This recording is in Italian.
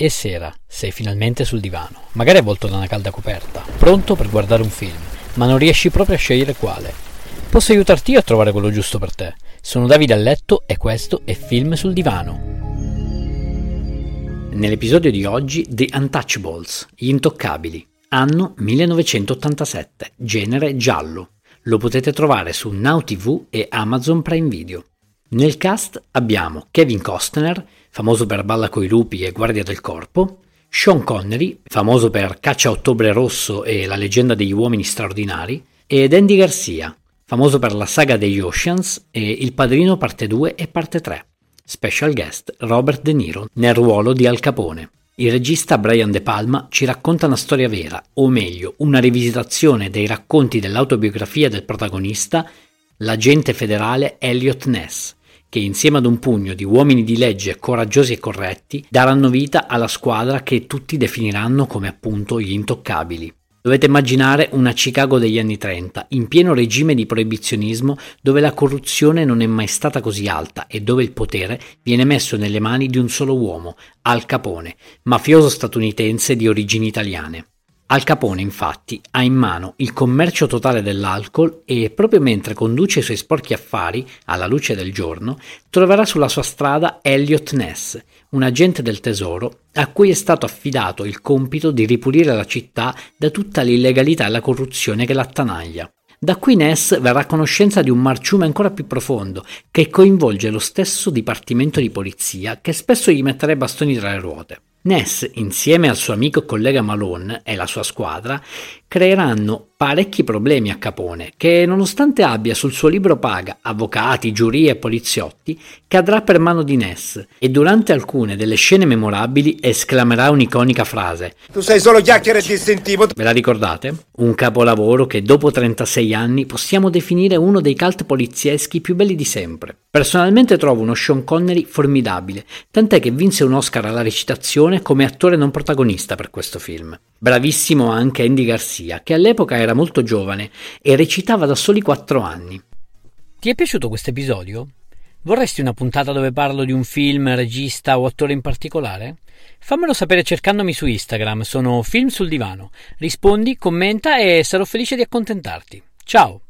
È sera, sei finalmente sul divano, magari avvolto da una calda coperta, pronto per guardare un film, ma non riesci proprio a scegliere quale. Posso aiutarti io a trovare quello giusto per te. Sono Davide a letto e questo è Film sul divano. Nell'episodio di oggi The Untouchables, Gli Intoccabili, anno 1987, genere giallo. Lo potete trovare su Now TV e Amazon Prime Video. Nel cast abbiamo Kevin Costner, famoso per Balla coi lupi e Guardia del corpo, Sean Connery, famoso per Caccia a Ottobre Rosso e La leggenda degli uomini straordinari, ed Andy Garcia, famoso per la saga degli Oceans e Il Padrino parte 2 e parte 3. Special guest Robert De Niro nel ruolo di Al Capone. Il regista Brian De Palma ci racconta una storia vera, o meglio, una rivisitazione dei racconti dell'autobiografia del protagonista, l'agente federale Elliot Ness, che insieme ad un pugno di uomini di legge coraggiosi e corretti daranno vita alla squadra che tutti definiranno come appunto gli intoccabili. Dovete immaginare una Chicago degli anni 30, in pieno regime di proibizionismo, dove la corruzione non è mai stata così alta e dove il potere viene messo nelle mani di un solo uomo, Al Capone, mafioso statunitense di origini italiane. Al Capone, infatti, ha in mano il commercio totale dell'alcol e, proprio mentre conduce i suoi sporchi affari alla luce del giorno, troverà sulla sua strada Elliot Ness, un agente del tesoro a cui è stato affidato il compito di ripulire la città da tutta l'illegalità e la corruzione che l'attanaglia. Da qui Ness verrà a conoscenza di un marciume ancora più profondo, che coinvolge lo stesso dipartimento di polizia che spesso gli metterà i bastoni tra le ruote. Ness, insieme al suo amico collega Malone e la sua squadra, creeranno parecchi problemi a Capone, che nonostante abbia sul suo libro paga avvocati, giurie e poliziotti, cadrà per mano di Ness e durante alcune delle scene memorabili esclamerà un'iconica frase. Tu sei solo chiacchiere distintivo. Ve la ricordate? Un capolavoro che dopo 36 anni possiamo definire uno dei cult polizieschi più belli di sempre. Personalmente trovo uno Sean Connery formidabile, tant'è che vinse un Oscar alla recitazione come attore non protagonista per questo film. Bravissimo anche Andy Garcia, che all'epoca era molto giovane e recitava da soli 4 anni. Ti è piaciuto questo episodio? Vorresti una puntata dove parlo di un film, regista o attore in particolare? Fammelo sapere cercandomi su Instagram, sono Film sul Divano. Rispondi, commenta e sarò felice di accontentarti. Ciao!